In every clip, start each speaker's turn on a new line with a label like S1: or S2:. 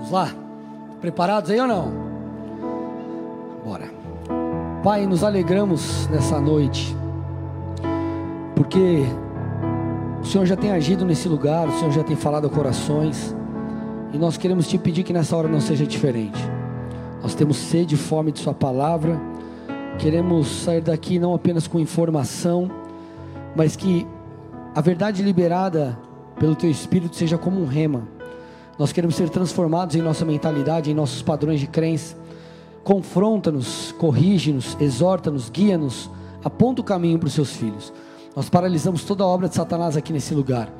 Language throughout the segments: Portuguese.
S1: Vamos lá? Preparados aí ou não? Bora. Pai, nos alegramos nessa noite, porque o Senhor já tem agido nesse lugar, o Senhor já tem falado a corações, e nós queremos te pedir que nessa hora não seja diferente. Nós temos sede e fome de Sua palavra, queremos sair daqui não apenas com informação, mas que a verdade liberada pelo Teu Espírito seja como um rema. Nós queremos ser transformados em nossa mentalidade, em nossos padrões de crença. Confronta-nos, corrige-nos, exorta-nos, guia-nos, aponta o caminho para os seus filhos. Nós paralisamos toda a obra de Satanás aqui nesse lugar.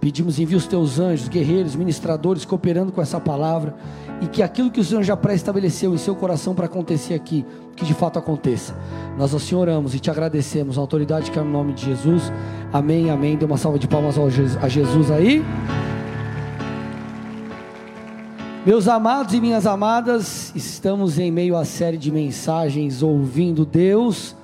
S1: Pedimos envia os teus anjos, guerreiros, ministradores, cooperando com essa palavra, e que aquilo que o Senhor já pré-estabeleceu em seu coração para acontecer aqui, que de fato aconteça. Nós Senhor oramos e te agradecemos, a autoridade que é no nome de Jesus. Amém, amém. Dê uma salva de palmas a Jesus aí. Meus amados e minhas amadas, estamos em meio à série de mensagens ouvindo Deus.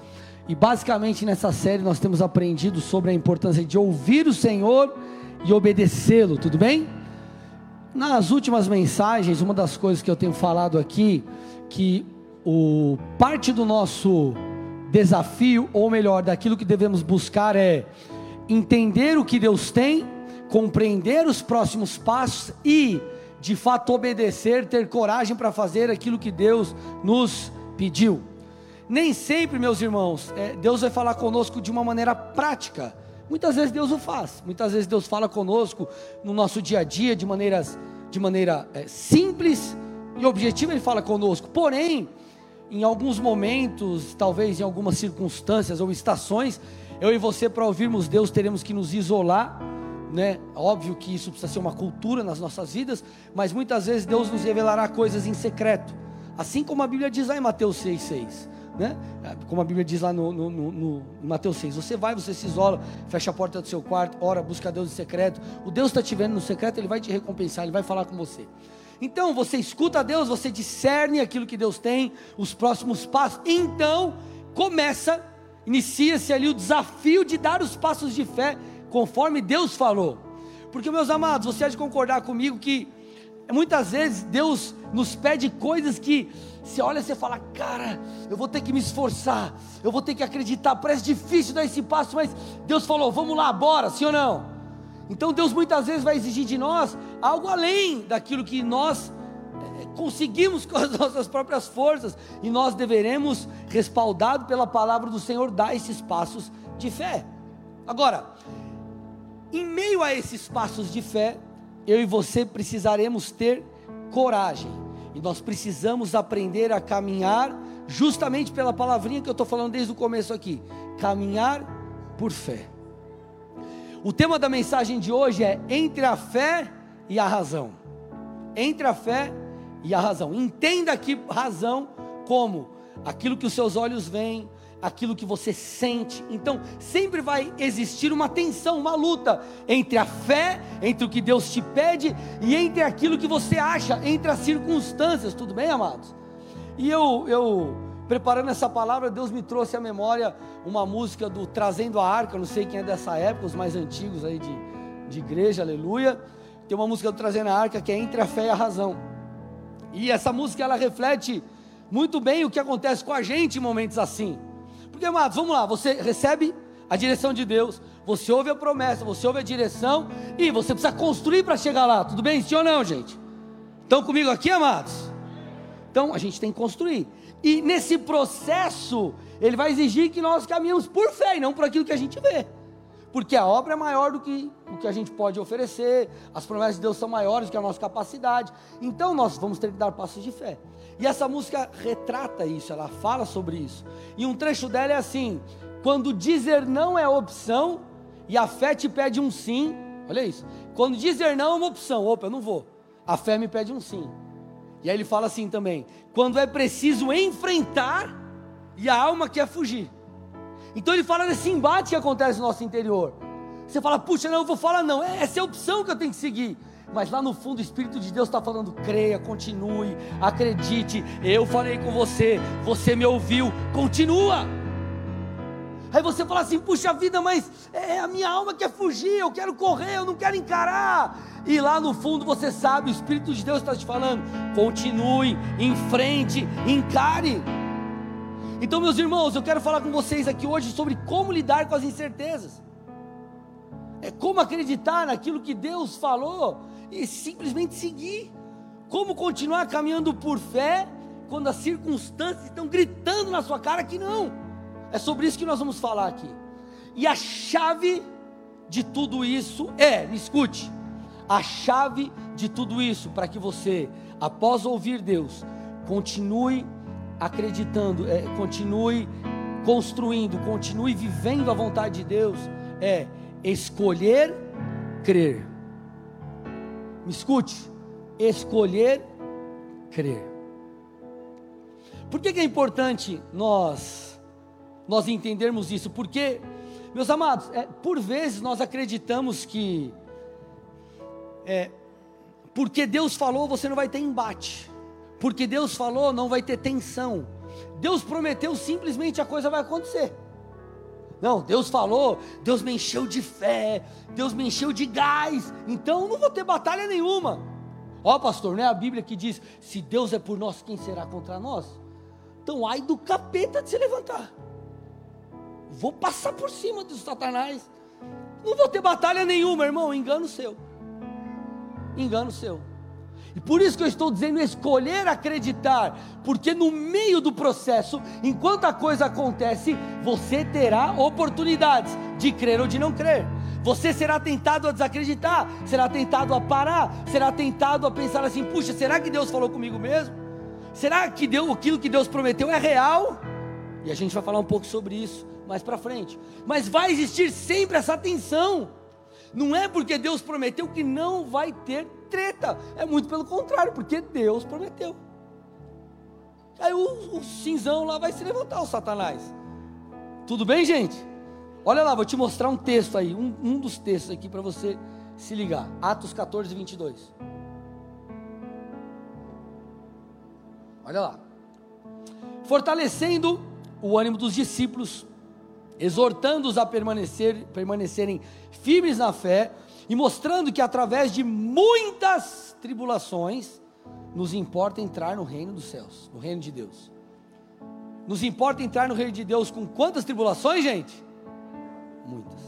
S1: E basicamente nessa série nós temos aprendido sobre a importância de ouvir o Senhor e obedecê-lo, tudo bem? Nas últimas mensagens, uma das coisas que eu tenho falado aqui, que o parte do nosso desafio, ou melhor, daquilo que devemos buscar é entender o que Deus tem, compreender os próximos passos e, de fato, obedecer, ter coragem para fazer aquilo que Deus nos pediu. Nem sempre, meus irmãos, é, Deus vai falar conosco de uma maneira prática. Muitas vezes Deus o faz, muitas vezes Deus fala conosco no nosso dia a dia de, maneiras, de maneira é, simples e objetiva, Ele fala conosco. Porém, em alguns momentos, talvez em algumas circunstâncias ou estações, eu e você, para ouvirmos Deus, teremos que nos isolar. Né? Óbvio que isso precisa ser uma cultura nas nossas vidas, mas muitas vezes Deus nos revelará coisas em secreto, assim como a Bíblia diz lá em Mateus 6,6 né? Como a Bíblia diz lá no, no, no, no, Mateus 6, você vai, você se isola, fecha a porta do seu quarto, ora, busca Deus em secreto. O Deus está te vendo no secreto, Ele vai te recompensar, Ele vai falar com você. Então você escuta a Deus, você discerne aquilo que Deus tem, os próximos passos. Então começa, inicia-se ali o desafio de dar os passos de fé conforme Deus falou. Porque meus amados, você há de concordar comigo que muitas vezes Deus nos pede coisas que você olha e você fala, cara, eu vou ter que me esforçar, eu vou ter que acreditar, parece difícil dar esse passo, mas Deus falou, vamos lá, bora, sim ou não? Então Deus muitas vezes vai exigir de nós algo além daquilo que nós é, conseguimos com as nossas próprias forças, e nós deveremos, respaldado pela palavra do Senhor, dar esses passos de fé. Agora, em meio a esses passos de fé, eu e você precisaremos ter coragem e nós precisamos aprender a caminhar, justamente pela palavrinha que eu estou falando desde o começo aqui: caminhar por fé. O tema da mensagem de hoje é entre a fé e a razão. Entre a fé e a razão. Entenda aqui razão como aquilo que os seus olhos veem, aquilo que você sente. Então, sempre vai existir uma tensão, uma luta entre a fé, entre o que Deus te pede e entre aquilo que você acha, entre as circunstâncias. Tudo bem, amados? E eu, eu preparando essa palavra, Deus me trouxe à memória uma música do Trazendo a Arca. Não sei quem é dessa época, os mais antigos aí de, de igreja, aleluia. Tem uma música do Trazendo a Arca que é Entre a Fé e a Razão. E essa música ela reflete muito bem o que acontece com a gente em momentos assim. Porque, amados, vamos lá, você recebe a direção de Deus, você ouve a promessa, você ouve a direção e você precisa construir para chegar lá, tudo bem? Sim ou não, gente? Estão comigo aqui, amados? Então a gente tem que construir. E nesse processo, ele vai exigir que nós caminhemos por fé e não por aquilo que a gente vê. Porque a obra é maior do que o que a gente pode oferecer, as promessas de Deus são maiores do que a nossa capacidade. Então nós vamos ter que dar passos de fé. E essa música retrata isso, ela fala sobre isso. E um trecho dela é assim: quando dizer não é opção e a fé te pede um sim, olha isso. Quando dizer não é uma opção, opa, eu não vou. A fé me pede um sim. E aí ele fala assim também: quando é preciso enfrentar e a alma quer fugir. Então ele fala desse embate que acontece no nosso interior. Você fala, puxa, não, eu vou falar não. É, essa é a opção que eu tenho que seguir mas lá no fundo o Espírito de Deus está falando: creia, continue, acredite. Eu falei com você, você me ouviu, continua. Aí você fala assim: puxa vida, mas é, a minha alma quer fugir, eu quero correr, eu não quero encarar. E lá no fundo você sabe, o Espírito de Deus está te falando: continue, em frente, encare. Então, meus irmãos, eu quero falar com vocês aqui hoje sobre como lidar com as incertezas. É como acreditar naquilo que Deus falou e simplesmente seguir. Como continuar caminhando por fé quando as circunstâncias estão gritando na sua cara que não. É sobre isso que nós vamos falar aqui. E a chave de tudo isso é, me escute, a chave de tudo isso para que você, após ouvir Deus, continue acreditando, é, continue construindo, continue vivendo a vontade de Deus, é escolher crer. Escute, escolher crer. Por que, que é importante nós nós entendermos isso, porque, meus amados, é, por vezes nós acreditamos que, é, porque Deus falou, você não vai ter embate, porque Deus falou, não vai ter tensão, Deus prometeu, simplesmente a coisa vai acontecer. Não, Deus falou, Deus me encheu de fé, Deus me encheu de gás, então não vou ter batalha nenhuma. Ó, pastor, não é a Bíblia que diz: se Deus é por nós, quem será contra nós? Então, ai do capeta de se levantar vou passar por cima dos satanás. Não vou ter batalha nenhuma, irmão. Engano seu. Engano seu. E por isso que eu estou dizendo escolher acreditar, porque no meio do processo, enquanto a coisa acontece, você terá oportunidades de crer ou de não crer. Você será tentado a desacreditar, será tentado a parar, será tentado a pensar assim: puxa, será que Deus falou comigo mesmo? Será que deu aquilo que Deus prometeu é real? E a gente vai falar um pouco sobre isso mais para frente. Mas vai existir sempre essa tensão. Não é porque Deus prometeu que não vai ter treta. É muito pelo contrário, porque Deus prometeu. Aí o, o cinzão lá vai se levantar, o Satanás. Tudo bem, gente? Olha lá, vou te mostrar um texto aí, um, um dos textos aqui para você se ligar. Atos 14, 22. Olha lá. Fortalecendo o ânimo dos discípulos, exortando-os a permanecer, permanecerem firmes na fé e mostrando que através de muitas tribulações nos importa entrar no reino dos céus, no reino de Deus. Nos importa entrar no reino de Deus com quantas tribulações, gente? Muitas.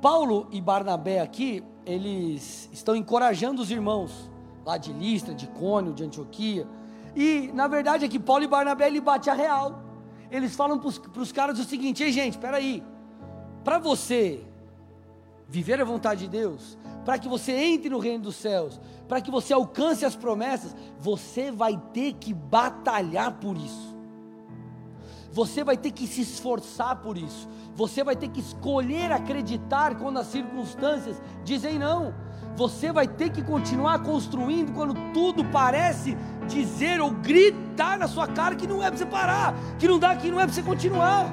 S1: Paulo e Barnabé aqui, eles estão encorajando os irmãos lá de Listra, de Cônio, de Antioquia. E na verdade é que Paulo e Barnabé ele bate a real eles falam para os caras o seguinte: ei, gente, espera aí. Para você viver a vontade de Deus, para que você entre no reino dos céus, para que você alcance as promessas, você vai ter que batalhar por isso. Você vai ter que se esforçar por isso. Você vai ter que escolher acreditar quando as circunstâncias dizem não. Você vai ter que continuar construindo quando tudo parece dizer ou gritar na sua cara que não é para você parar, que não dá, que não é para você continuar.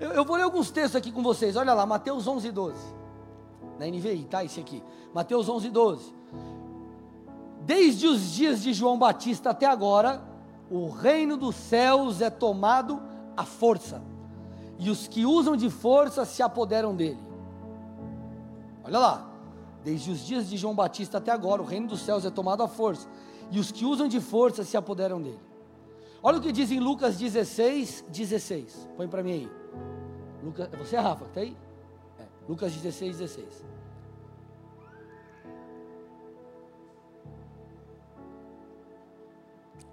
S1: Eu, eu, vou ler alguns textos aqui com vocês. Olha lá, Mateus 11, 12. Na NVI, tá? Esse aqui. Mateus 11, 12. Desde os dias de João Batista até agora, o reino dos céus é tomado à força, e os que usam de força se apoderam dele. Olha lá, desde os dias de João Batista até agora, o reino dos céus é tomado à força, e os que usam de força se apoderam dele. Olha o que diz em Lucas 16, 16. Põe para mim aí. Lucas, você é Rafa, está aí? É, Lucas 16, 16.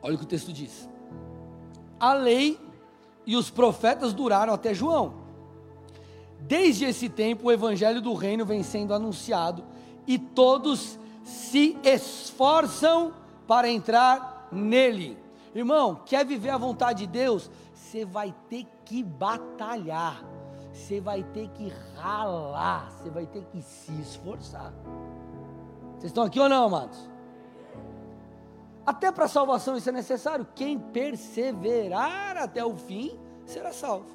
S1: Olha o que o texto diz. A lei e os profetas duraram até João. Desde esse tempo, o evangelho do reino vem sendo anunciado e todos se esforçam para entrar nele. Irmão, quer viver a vontade de Deus? Você vai ter que batalhar, você vai ter que ralar, você vai ter que se esforçar. Vocês estão aqui ou não, amados? Até para a salvação isso é necessário. Quem perseverar até o fim será salvo.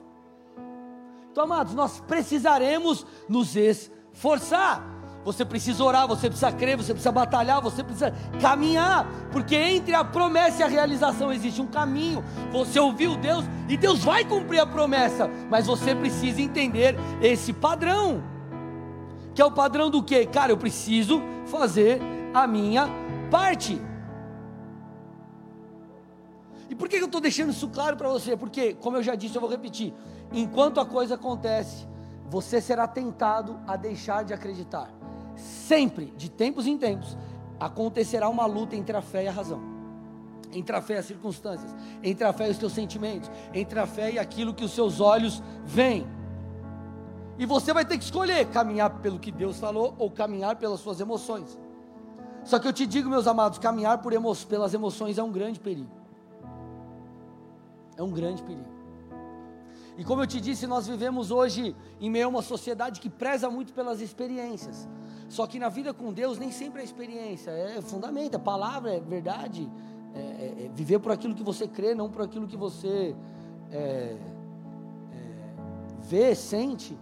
S1: Então, amados, nós precisaremos nos esforçar. Você precisa orar, você precisa crer, você precisa batalhar, você precisa caminhar, porque entre a promessa e a realização existe um caminho. Você ouviu Deus e Deus vai cumprir a promessa, mas você precisa entender esse padrão. Que é o padrão do que? Cara, eu preciso fazer a minha parte. E por que eu estou deixando isso claro para você? Porque, como eu já disse, eu vou repetir: enquanto a coisa acontece, você será tentado a deixar de acreditar sempre, de tempos em tempos, acontecerá uma luta entre a fé e a razão. Entre a fé e as circunstâncias, entre a fé e os teus sentimentos, entre a fé e aquilo que os seus olhos veem. E você vai ter que escolher caminhar pelo que Deus falou ou caminhar pelas suas emoções. Só que eu te digo, meus amados, caminhar por emo pelas emoções é um grande perigo. É um grande perigo. E como eu te disse, nós vivemos hoje em meio a uma sociedade que preza muito pelas experiências. Só que na vida com Deus nem sempre é experiência, é fundamento, é palavra, é verdade. É, é, é viver por aquilo que você crê, não por aquilo que você é, é, vê, sente.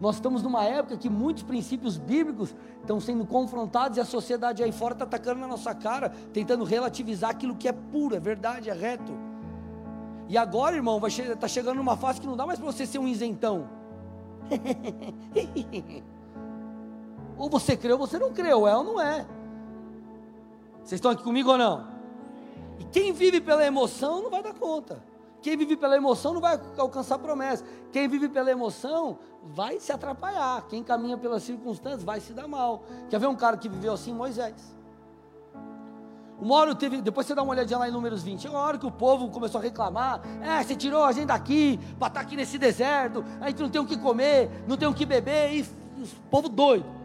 S1: Nós estamos numa época que muitos princípios bíblicos estão sendo confrontados e a sociedade aí fora está atacando na nossa cara, tentando relativizar aquilo que é puro, é verdade, é reto. E agora, irmão, está che chegando numa fase que não dá mais para você ser um isentão. Ou você creu ou você não creu, é ou não é. Vocês estão aqui comigo ou não? E quem vive pela emoção não vai dar conta. Quem vive pela emoção não vai alcançar promessa. Quem vive pela emoção vai se atrapalhar. Quem caminha pelas circunstâncias vai se dar mal. Quer ver um cara que viveu assim? Moisés. Uma hora teve, depois você dá uma olhadinha lá em números 20. Uma hora que o povo começou a reclamar: é, você tirou a gente daqui, para estar tá aqui nesse deserto, a gente não tem o que comer, não tem o que beber, e o povo doido.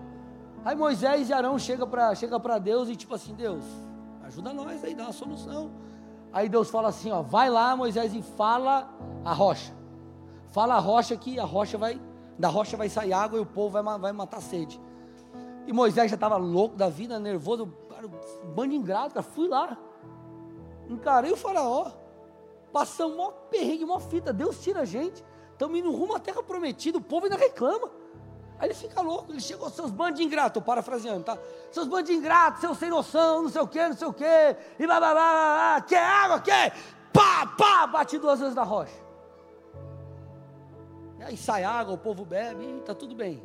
S1: Aí Moisés e Arão chegam para chega Deus e tipo assim, Deus, ajuda nós aí, dá uma solução. Aí Deus fala assim, ó, vai lá Moisés e fala a rocha. Fala a rocha que a rocha vai, da rocha vai sair água e o povo vai, vai matar sede. E Moisés já estava louco da vida, nervoso, cara, bando ingrato, cara, fui lá. Encarei o faraó. Passamos mó perrengue, mó fita. Deus tira a gente. Estamos indo rumo à terra prometida. O povo ainda reclama. Aí ele fica louco, ele chegou, seus bandos de ingrato, parafraseando, tá? Seus bandos de ingrato, seus sem noção, não sei o que, não sei o que, e blá blá blá, blá quer água, quer? Pá, pá, bate duas vezes na rocha. E aí sai água, o povo bebe e tá tudo bem.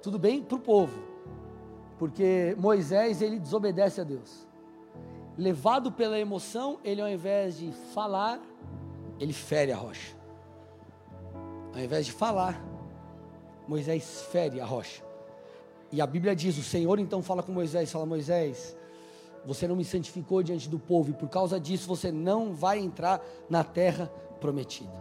S1: Tudo bem para o povo, porque Moisés ele desobedece a Deus. Levado pela emoção, ele ao invés de falar, ele fere a rocha. Ao invés de falar, Moisés fere a rocha. E a Bíblia diz: o Senhor então fala com Moisés: fala, Moisés, você não me santificou diante do povo, e por causa disso você não vai entrar na terra prometida.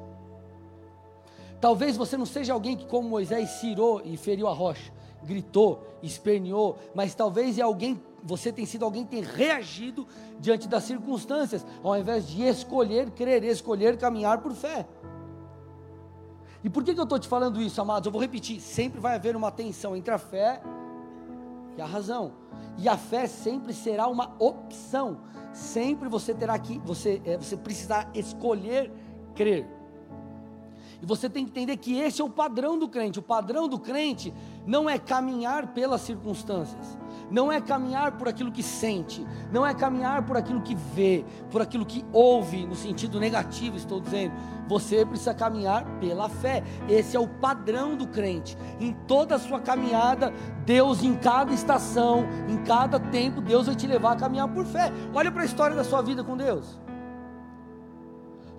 S1: Talvez você não seja alguém que, como Moisés, cirou e feriu a rocha, gritou, esperneou, mas talvez é alguém, você tem sido alguém que tem reagido diante das circunstâncias, ao invés de escolher crer, escolher caminhar por fé. E por que, que eu estou te falando isso, amados? Eu vou repetir: sempre vai haver uma tensão entre a fé e a razão. E a fé sempre será uma opção. Sempre você terá que, você, é, você precisar escolher crer. E você tem que entender que esse é o padrão do crente. O padrão do crente não é caminhar pelas circunstâncias, não é caminhar por aquilo que sente, não é caminhar por aquilo que vê, por aquilo que ouve, no sentido negativo, estou dizendo. Você precisa caminhar pela fé. Esse é o padrão do crente. Em toda a sua caminhada, Deus, em cada estação, em cada tempo, Deus vai te levar a caminhar por fé. Olha para a história da sua vida com Deus.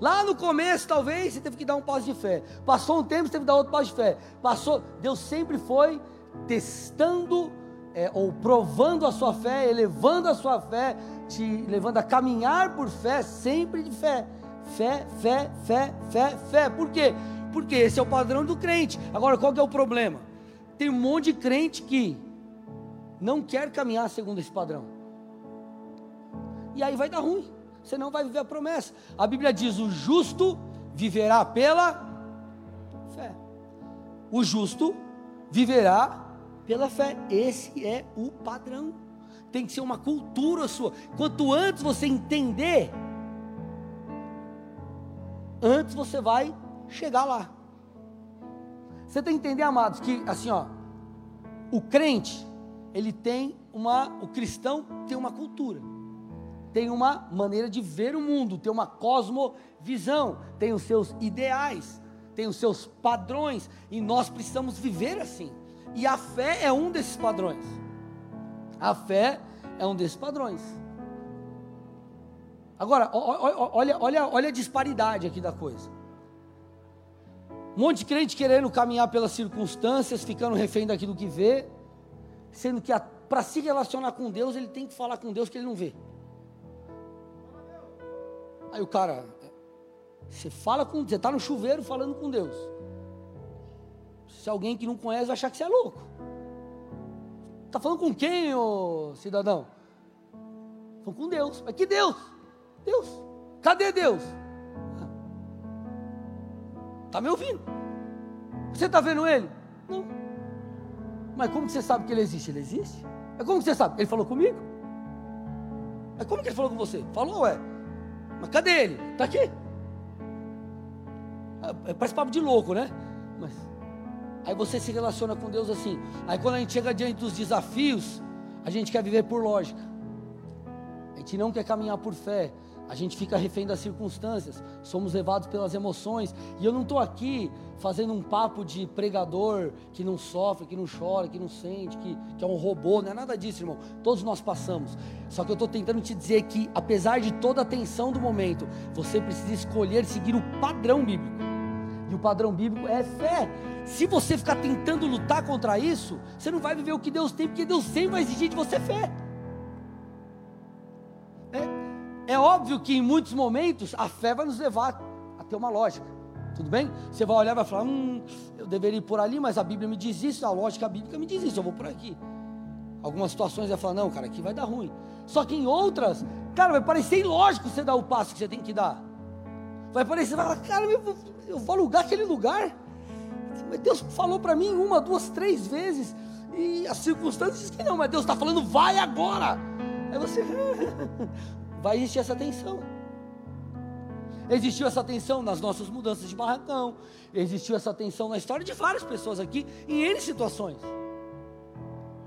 S1: Lá no começo, talvez, você teve que dar um passo de fé. Passou um tempo, você teve que dar outro passo de fé. Passou, Deus sempre foi testando é, ou provando a sua fé, elevando a sua fé, te levando a caminhar por fé, sempre de fé. Fé, fé, fé, fé, fé. Por quê? Porque esse é o padrão do crente. Agora, qual que é o problema? Tem um monte de crente que não quer caminhar segundo esse padrão. E aí vai dar ruim você não vai viver a promessa. A Bíblia diz: o justo viverá pela fé. O justo viverá pela fé. Esse é o padrão. Tem que ser uma cultura sua. Quanto antes você entender, antes você vai chegar lá. Você tem que entender, amados, que assim, ó, o crente, ele tem uma, o cristão tem uma cultura, tem uma maneira de ver o mundo, tem uma cosmovisão, tem os seus ideais, tem os seus padrões, e nós precisamos viver assim. E a fé é um desses padrões. A fé é um desses padrões. Agora, olha, olha, olha a disparidade aqui da coisa. Um monte de crente querendo caminhar pelas circunstâncias, ficando refém daquilo que vê, sendo que para se relacionar com Deus, ele tem que falar com Deus que ele não vê. Aí o cara, você fala com, você está no chuveiro falando com Deus. Se alguém que não conhece vai achar que você é louco. Está falando com quem, ô cidadão? Falando com Deus. Mas que Deus? Deus. Cadê Deus? Está me ouvindo? Você está vendo ele? Não. Mas como que você sabe que ele existe? Ele existe? É como que você sabe? Ele falou comigo? É como que ele falou com você? Falou, ué. Mas cadê ele? Está aqui. É, é, parece papo de louco, né? Mas aí você se relaciona com Deus assim. Aí quando a gente chega diante dos desafios, a gente quer viver por lógica. A gente não quer caminhar por fé. A gente fica refém das circunstâncias, somos levados pelas emoções. E eu não estou aqui fazendo um papo de pregador que não sofre, que não chora, que não sente, que, que é um robô. Não é nada disso, irmão. Todos nós passamos. Só que eu estou tentando te dizer que, apesar de toda a tensão do momento, você precisa escolher seguir o padrão bíblico. E o padrão bíblico é fé. Se você ficar tentando lutar contra isso, você não vai viver o que Deus tem, porque Deus sempre vai exigir de você fé. É óbvio que em muitos momentos a fé vai nos levar a ter uma lógica. Tudo bem? Você vai olhar e vai falar: hum, eu deveria ir por ali, mas a Bíblia me diz isso, a lógica bíblica me diz isso, eu vou por aqui. Algumas situações vai falar: não, cara, aqui vai dar ruim. Só que em outras, cara, vai parecer ilógico você dar o passo que você tem que dar. Vai parecer, vai falar, cara, eu, eu vou alugar aquele lugar. Mas Deus falou para mim uma, duas, três vezes. E as circunstâncias que não, mas Deus está falando, vai agora. Aí você, vai existir essa tensão. Existiu essa tensão nas nossas mudanças de barracão, existiu essa tensão na história de várias pessoas aqui, em N situações.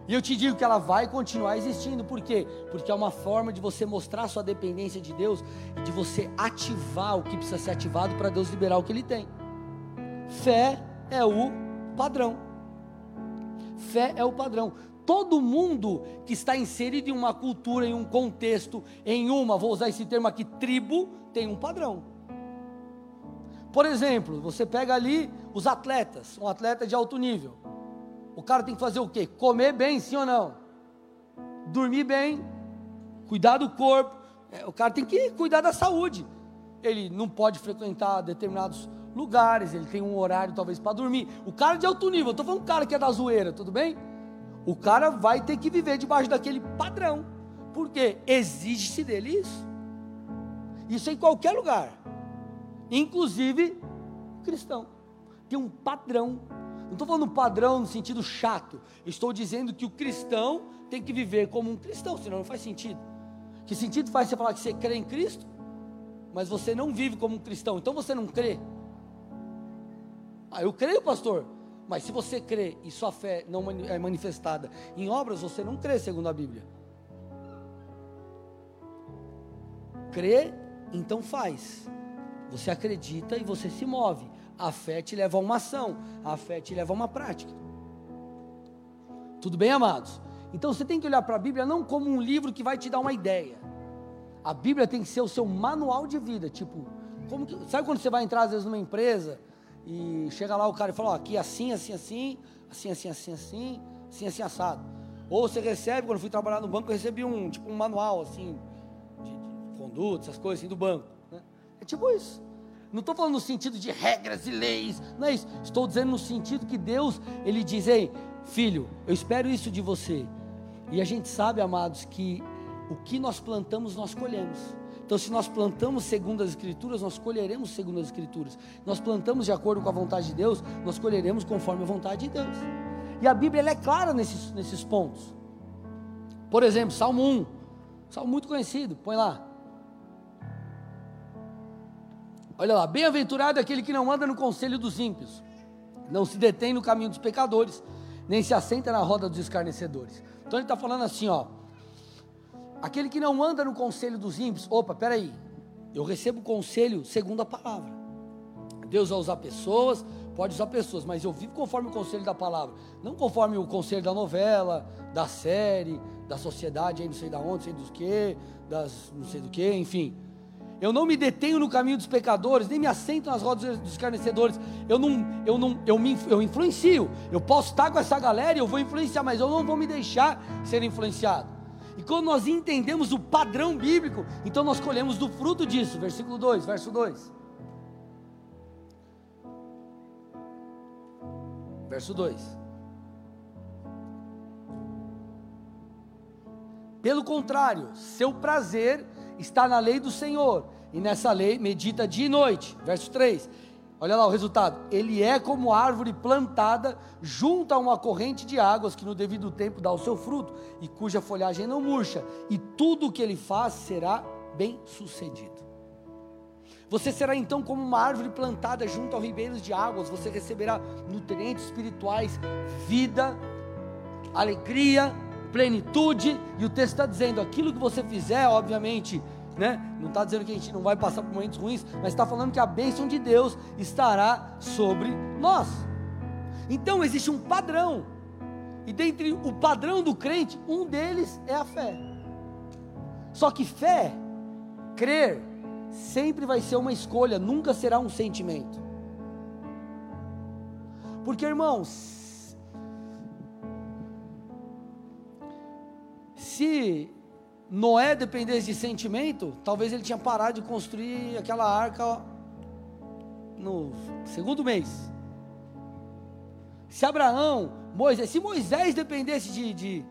S1: E eu te digo que ela vai continuar existindo, por quê? Porque é uma forma de você mostrar sua dependência de Deus e de você ativar o que precisa ser ativado para Deus liberar o que Ele tem. Fé é o padrão. Fé é o padrão. Todo mundo que está inserido em uma cultura, em um contexto, em uma, vou usar esse termo aqui, tribo, tem um padrão. Por exemplo, você pega ali os atletas, um atleta de alto nível. O cara tem que fazer o quê? Comer bem, sim ou não? Dormir bem, cuidar do corpo. É, o cara tem que cuidar da saúde. Ele não pode frequentar determinados lugares, ele tem um horário talvez para dormir. O cara de alto nível, estou falando um cara que é da zoeira, tudo bem? O cara vai ter que viver debaixo daquele padrão, porque exige-se dele isso. Isso em qualquer lugar, inclusive cristão. Tem um padrão. Não estou falando padrão no sentido chato. Estou dizendo que o cristão tem que viver como um cristão, senão não faz sentido. Que sentido faz você falar que você crê em Cristo, mas você não vive como um cristão? Então você não crê. Ah, eu creio, pastor. Mas se você crê e sua fé não é manifestada em obras, você não crê, segundo a Bíblia. Crê, então faz. Você acredita e você se move. A fé te leva a uma ação, a fé te leva a uma prática. Tudo bem, amados? Então você tem que olhar para a Bíblia não como um livro que vai te dar uma ideia. A Bíblia tem que ser o seu manual de vida. Tipo, que, sabe quando você vai entrar às vezes numa empresa e chega lá o cara e fala, ó, aqui assim, assim, assim, assim, assim, assim, assim, assim, assim, assado. Ou você recebe, quando fui trabalhar no banco, eu recebi um, tipo, um manual, assim, de, de conduta, essas coisas assim, do banco. Né? É tipo isso. Não estou falando no sentido de regras e leis, não é isso. Estou dizendo no sentido que Deus, Ele diz, ei, filho, eu espero isso de você. E a gente sabe, amados, que o que nós plantamos, nós colhemos. Então, se nós plantamos segundo as Escrituras, nós colheremos segundo as Escrituras. Nós plantamos de acordo com a vontade de Deus, nós colheremos conforme a vontade de Deus. E a Bíblia é clara nesses, nesses pontos. Por exemplo, Salmo 1, Salmo muito conhecido, põe lá. Olha lá, bem-aventurado aquele que não anda no conselho dos ímpios, Não se detém no caminho dos pecadores, nem se assenta na roda dos escarnecedores. Então ele está falando assim, ó. Aquele que não anda no conselho dos ímpios, opa, peraí, eu recebo conselho segundo a palavra. Deus vai usar pessoas, pode usar pessoas, mas eu vivo conforme o conselho da palavra, não conforme o conselho da novela, da série, da sociedade, aí não sei da onde, não sei dos que, das não sei do que, enfim. Eu não me detenho no caminho dos pecadores, nem me assento nas rodas dos escarnecedores. Eu não, eu não, eu me, eu influencio. Eu posso estar com essa galera e eu vou influenciar, mas eu não vou me deixar ser influenciado. E quando nós entendemos o padrão bíblico, então nós colhemos do fruto disso. Versículo 2, verso 2. Verso 2. Pelo contrário, seu prazer está na lei do Senhor, e nessa lei medita dia e noite. Verso 3. Olha lá o resultado. Ele é como árvore plantada junto a uma corrente de águas que no devido tempo dá o seu fruto e cuja folhagem não murcha, e tudo o que ele faz será bem sucedido. Você será então como uma árvore plantada junto a ribeiros de águas, você receberá nutrientes espirituais, vida, alegria, plenitude, e o texto está dizendo: aquilo que você fizer, obviamente, né? Não está dizendo que a gente não vai passar por momentos ruins, mas está falando que a bênção de Deus estará sobre nós. Então existe um padrão, e dentre o padrão do crente, um deles é a fé. Só que fé, crer, sempre vai ser uma escolha, nunca será um sentimento. Porque, irmãos, se Noé dependesse de sentimento, talvez ele tinha parado de construir aquela arca no segundo mês. Se Abraão, Moisés, se Moisés dependesse de, de,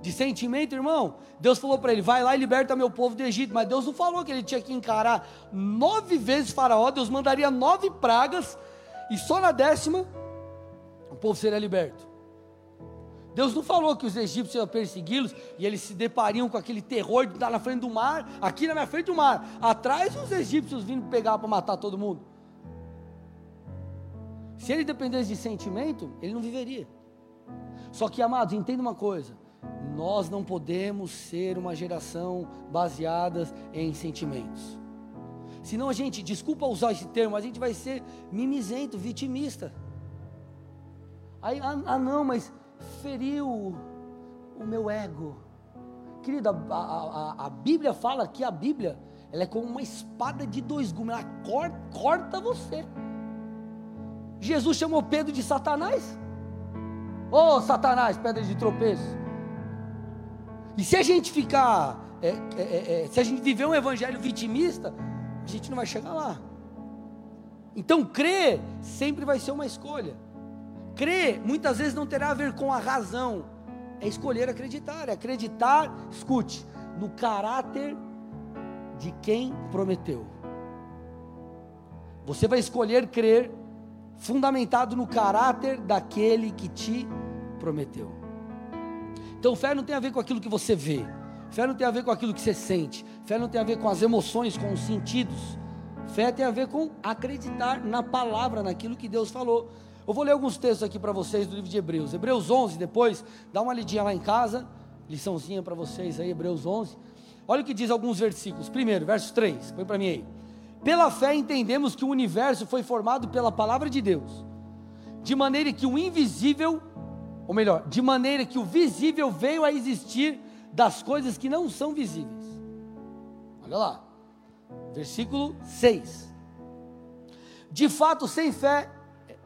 S1: de sentimento, irmão, Deus falou para ele: vai lá e liberta meu povo do Egito. Mas Deus não falou que ele tinha que encarar nove vezes Faraó, Deus mandaria nove pragas, e só na décima o povo seria liberto. Deus não falou que os egípcios iam persegui-los e eles se depariam com aquele terror de estar na frente do mar, aqui na minha frente do mar, atrás os egípcios vindo pegar para matar todo mundo. Se ele dependesse de sentimento, ele não viveria. Só que, amados, entenda uma coisa: nós não podemos ser uma geração baseada em sentimentos. Senão a gente, desculpa usar esse termo, a gente vai ser mimizento, vitimista. Aí, ah, ah não, mas feriu o meu ego. Querida, a, a, a, Bíblia fala que a Bíblia ela é como uma espada de dois gumes, ela corta, corta você. Jesus chamou Pedro de Satanás. Ô oh, Satanás, pedra de tropeço. E se a gente ficar, é, é, é, é, se a gente viver um evangelho vitimista, a gente não vai chegar lá. Então, crer sempre vai ser uma escolha. Crer muitas vezes não terá a ver com a razão, é escolher acreditar, é acreditar, escute, no caráter de quem prometeu. Você vai escolher crer fundamentado no caráter daquele que te prometeu. Então, fé não tem a ver com aquilo que você vê, fé não tem a ver com aquilo que você sente, fé não tem a ver com as emoções, com os sentidos. Fé tem a ver com acreditar na palavra, naquilo que Deus falou. Eu vou ler alguns textos aqui para vocês do livro de Hebreus. Hebreus 11, depois, dá uma lidinha lá em casa, liçãozinha para vocês aí, Hebreus 11. Olha o que diz alguns versículos. Primeiro, verso 3, põe para mim aí. Pela fé entendemos que o universo foi formado pela palavra de Deus, de maneira que o invisível, ou melhor, de maneira que o visível veio a existir das coisas que não são visíveis. Olha lá, versículo 6. De fato, sem fé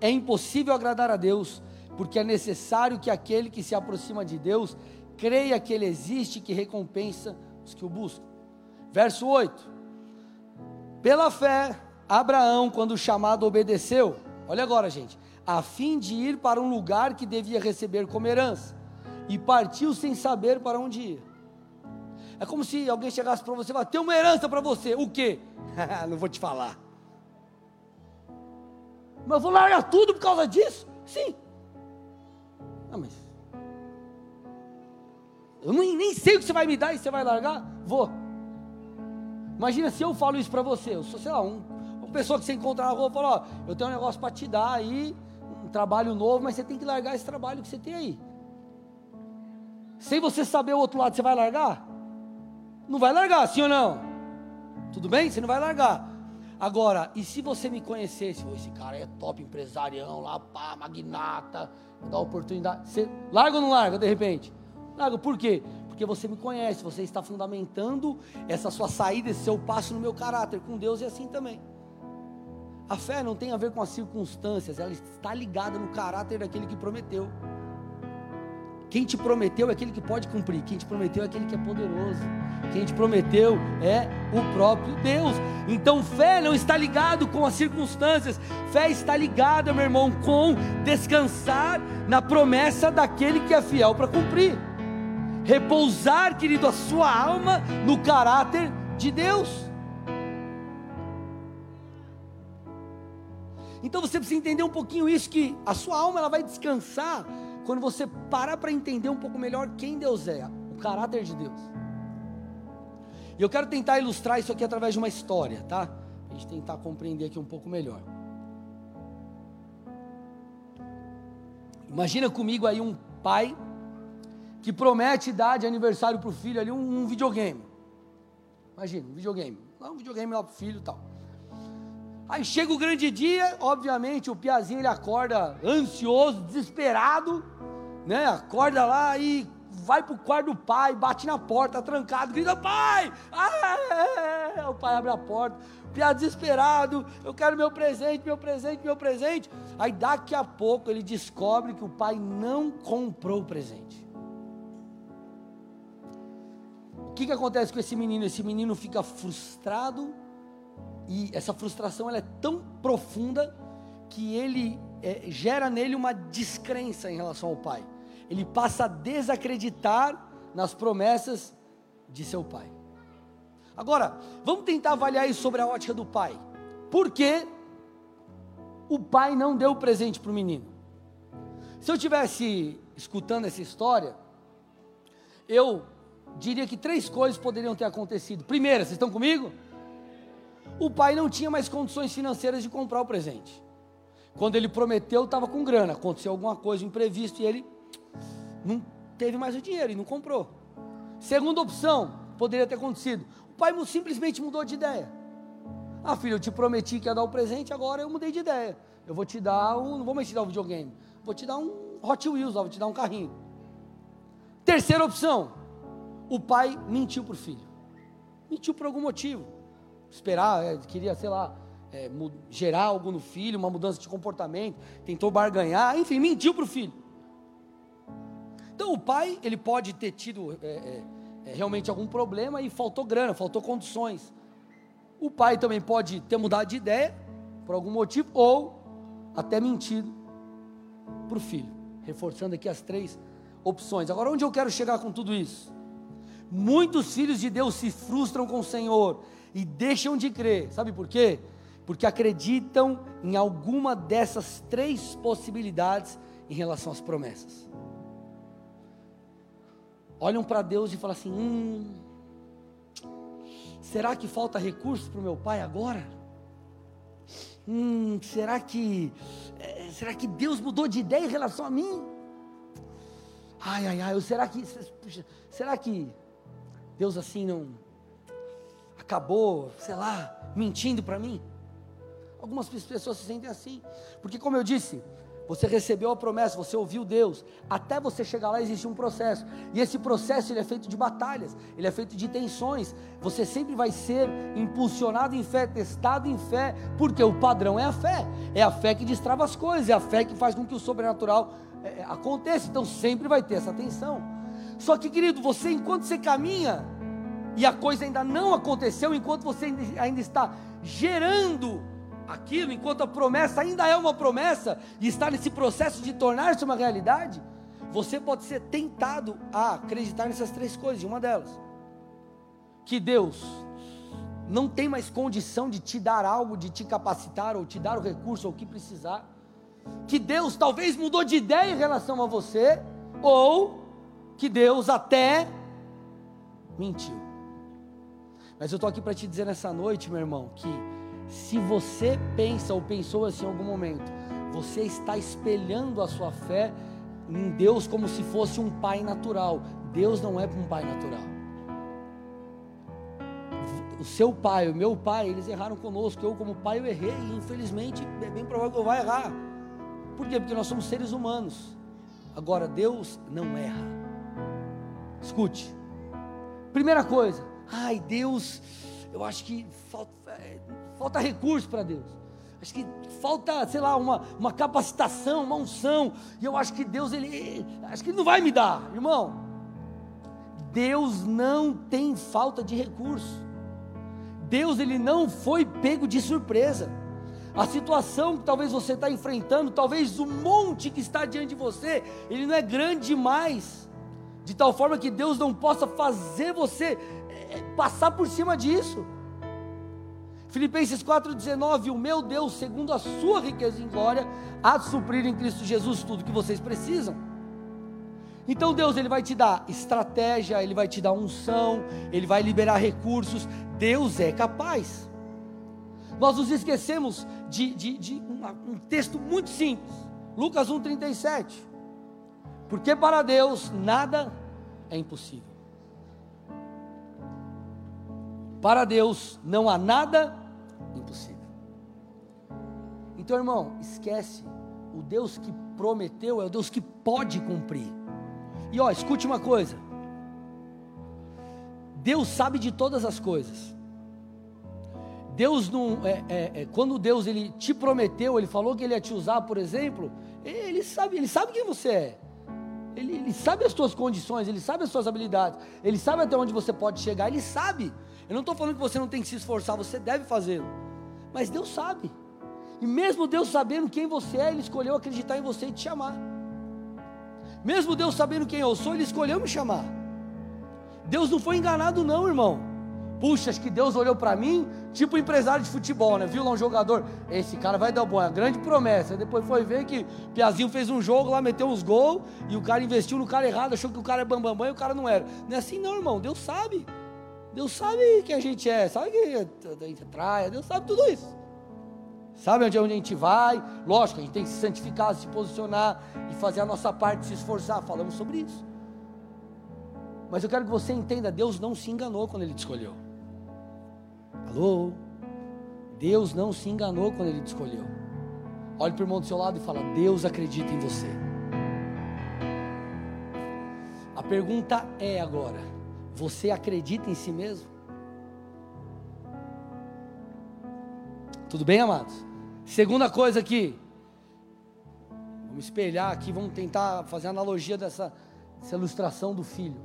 S1: é impossível agradar a Deus, porque é necessário que aquele que se aproxima de Deus creia que Ele existe e que recompensa os que o buscam. Verso 8: Pela fé, Abraão, quando chamado, obedeceu. Olha agora, gente. A fim de ir para um lugar que devia receber como herança, e partiu sem saber para onde ir. É como se alguém chegasse para você e falasse: tem uma herança para você, o quê? Não vou te falar. Mas eu vou largar tudo por causa disso? Sim. Ah, mas. Eu nem, nem sei o que você vai me dar e você vai largar? Vou. Imagina se eu falo isso para você. Eu sou, sei lá, um, uma pessoa que você encontra na rua e fala: Ó, eu tenho um negócio para te dar aí, trabalho novo, mas você tem que largar esse trabalho que você tem aí. Sem você saber o outro lado, você vai largar? Não vai largar, sim ou não? Tudo bem? Você não vai largar. Agora, e se você me conhecesse, esse cara é top empresarião lá, pá, magnata, dá oportunidade. Você larga ou não larga de repente? Larga, por quê? Porque você me conhece, você está fundamentando essa sua saída, esse seu passo no meu caráter. Com Deus é assim também. A fé não tem a ver com as circunstâncias, ela está ligada no caráter daquele que prometeu. Quem te prometeu é aquele que pode cumprir. Quem te prometeu é aquele que é poderoso. Quem te prometeu é o próprio Deus. Então fé não está ligado com as circunstâncias. Fé está ligada, meu irmão, com descansar na promessa daquele que é fiel para cumprir. Repousar, querido, a sua alma no caráter de Deus. Então você precisa entender um pouquinho isso que a sua alma ela vai descansar quando você parar para entender um pouco melhor quem Deus é, o caráter de Deus. E eu quero tentar ilustrar isso aqui através de uma história, tá? A gente tentar compreender aqui um pouco melhor. Imagina comigo aí um pai que promete dar de aniversário para o filho ali um, um, videogame. Imagina, um videogame. Um videogame lá para o filho e tal. Aí chega o grande dia, obviamente o Piazinho ele acorda ansioso, desesperado, né? Acorda lá e vai pro quarto do pai, bate na porta, trancado, grita: Pai! Ah, o pai abre a porta, o Pia desesperado: Eu quero meu presente, meu presente, meu presente. Aí daqui a pouco ele descobre que o pai não comprou o presente. O que, que acontece com esse menino? Esse menino fica frustrado e essa frustração ela é tão profunda que ele é, gera nele uma descrença em relação ao pai. Ele passa a desacreditar nas promessas de seu pai. Agora, vamos tentar avaliar isso sobre a ótica do pai. Por que o pai não deu o presente para o menino? Se eu tivesse escutando essa história, eu diria que três coisas poderiam ter acontecido. Primeira, vocês estão comigo? O pai não tinha mais condições financeiras de comprar o presente. Quando ele prometeu, estava com grana. Aconteceu alguma coisa imprevista e ele não teve mais o dinheiro e não comprou. Segunda opção, poderia ter acontecido. O pai simplesmente mudou de ideia. Ah, filho, eu te prometi que ia dar o presente, agora eu mudei de ideia. Eu vou te dar um, não vou mais te dar um videogame, vou te dar um Hot Wheels, vou te dar um carrinho. Terceira opção, o pai mentiu para o filho. Mentiu por algum motivo esperar, é, queria, sei lá, é, gerar algo no filho, uma mudança de comportamento, tentou barganhar, enfim, mentiu para o filho. Então o pai, ele pode ter tido é, é, é, realmente algum problema e faltou grana, faltou condições. O pai também pode ter mudado de ideia, por algum motivo, ou até mentido para o filho. Reforçando aqui as três opções. Agora, onde eu quero chegar com tudo isso? Muitos filhos de Deus se frustram com o Senhor e deixam de crer. Sabe por quê? Porque acreditam em alguma dessas três possibilidades em relação às promessas. Olham para Deus e falam assim: hum, será que falta recurso para o meu pai agora? Hum, será que é, será que Deus mudou de ideia em relação a mim? Ai, ai, ai, será que será que Deus assim não acabou, sei lá, mentindo para mim? Algumas pessoas se sentem assim, porque, como eu disse, você recebeu a promessa, você ouviu Deus, até você chegar lá existe um processo, e esse processo ele é feito de batalhas, ele é feito de tensões. Você sempre vai ser impulsionado em fé, testado em fé, porque o padrão é a fé, é a fé que destrava as coisas, é a fé que faz com que o sobrenatural é, é aconteça. Então sempre vai ter essa tensão. Só que, querido, você enquanto você caminha e a coisa ainda não aconteceu, enquanto você ainda está gerando aquilo, enquanto a promessa ainda é uma promessa e está nesse processo de tornar-se uma realidade, você pode ser tentado a acreditar nessas três coisas, uma delas, que Deus não tem mais condição de te dar algo, de te capacitar ou te dar o recurso ou o que precisar, que Deus talvez mudou de ideia em relação a você, ou que Deus até mentiu. Mas eu estou aqui para te dizer nessa noite, meu irmão, que se você pensa ou pensou assim em algum momento, você está espelhando a sua fé em Deus como se fosse um pai natural. Deus não é um pai natural. O seu pai, o meu pai, eles erraram conosco. Eu, como pai, eu errei. E infelizmente, é bem provável que eu vá errar. Por quê? Porque nós somos seres humanos. Agora, Deus não erra. Escute. Primeira coisa. Ai, Deus, eu acho que falta, é, falta recurso para Deus. Acho que falta, sei lá, uma, uma capacitação, uma unção. E eu acho que Deus, ele. Acho que ele não vai me dar, irmão. Deus não tem falta de recurso. Deus, ele não foi pego de surpresa. A situação que talvez você está enfrentando, talvez o monte que está diante de você, ele não é grande demais, de tal forma que Deus não possa fazer você passar por cima disso. Filipenses 4,19: O meu Deus, segundo a sua riqueza em glória, há de suprir em Cristo Jesus tudo que vocês precisam. Então Deus ele vai te dar estratégia, ele vai te dar unção, ele vai liberar recursos. Deus é capaz. Nós nos esquecemos de, de, de um texto muito simples, Lucas 1,37. Porque para Deus nada é impossível. Para Deus não há nada impossível. Então, irmão, esquece. O Deus que prometeu é o Deus que pode cumprir. E ó, escute uma coisa. Deus sabe de todas as coisas. Deus não, é, é, é, quando Deus ele te prometeu, ele falou que ele ia te usar, por exemplo, ele sabe, ele sabe quem você é. Ele, ele sabe as suas condições, ele sabe as suas habilidades, ele sabe até onde você pode chegar, ele sabe. Eu não estou falando que você não tem que se esforçar, você deve fazê-lo. Mas Deus sabe. E mesmo Deus sabendo quem você é, Ele escolheu acreditar em você e te chamar. Mesmo Deus sabendo quem eu sou, Ele escolheu me chamar. Deus não foi enganado, não, irmão. Puxa, acho que Deus olhou para mim, tipo empresário de futebol, né? Viu lá um jogador, esse cara vai dar bom, é grande promessa. Depois foi ver que Piazinho fez um jogo lá, meteu uns gols, e o cara investiu no cara errado, achou que o cara é bambambam bam, bam, e o cara não era. Não é assim, não, irmão. Deus sabe. Deus sabe quem a gente é, sabe que a gente trai, Deus sabe tudo isso. Sabe onde, onde a gente vai? Lógico, a gente tem que se santificar, se posicionar e fazer a nossa parte, se esforçar. Falamos sobre isso. Mas eu quero que você entenda: Deus não se enganou quando Ele te escolheu. Alô? Deus não se enganou quando Ele te escolheu. Olhe para o irmão do seu lado e fala: Deus acredita em você. A pergunta é agora: você acredita em si mesmo? Tudo bem, amados? Segunda coisa aqui. Vamos espelhar aqui, vamos tentar fazer analogia dessa, dessa ilustração do filho.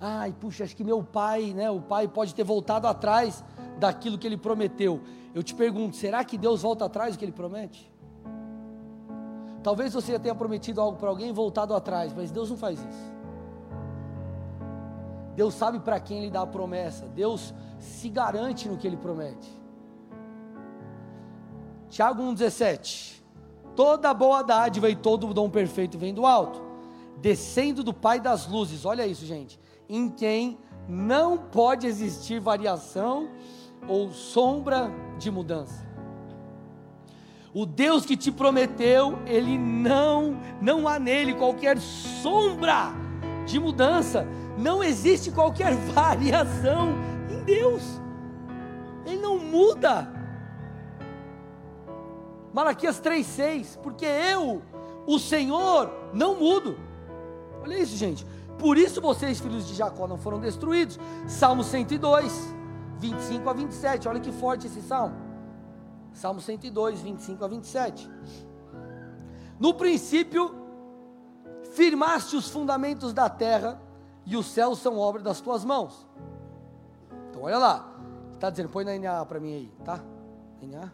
S1: Ai, puxa, acho que meu pai, né? O pai pode ter voltado atrás daquilo que ele prometeu. Eu te pergunto, será que Deus volta atrás do que ele promete? Talvez você tenha prometido algo para alguém e voltado atrás, mas Deus não faz isso. Deus sabe para quem Ele dá a promessa. Deus se garante no que Ele promete. Tiago 1,17. Toda boa dádiva e todo dom perfeito vem do alto, descendo do Pai das luzes. Olha isso, gente. Em quem não pode existir variação ou sombra de mudança. O Deus que te prometeu, ele não, não há nele qualquer sombra de mudança não existe qualquer variação em Deus. Ele não muda. Malaquias 3:6, porque eu, o Senhor, não mudo. Olha isso, gente. Por isso vocês, filhos de Jacó, não foram destruídos. Salmo 102, 25 a 27. Olha que forte esse salmo. Salmo 102, 25 a 27. No princípio, firmaste os fundamentos da terra e os céus são obra das tuas mãos. Então olha lá, está dizendo, põe na NA para mim aí, tá? NA.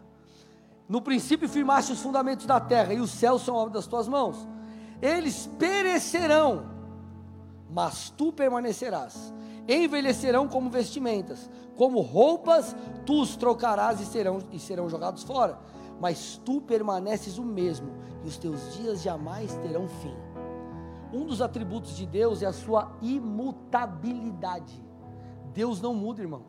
S1: No princípio firmaste os fundamentos da terra, e os céus são obra das tuas mãos. Eles perecerão, mas tu permanecerás. Envelhecerão como vestimentas, como roupas, tu os trocarás e serão, e serão jogados fora. Mas tu permaneces o mesmo, e os teus dias jamais terão fim. Um dos atributos de Deus é a sua imutabilidade. Deus não muda, irmão.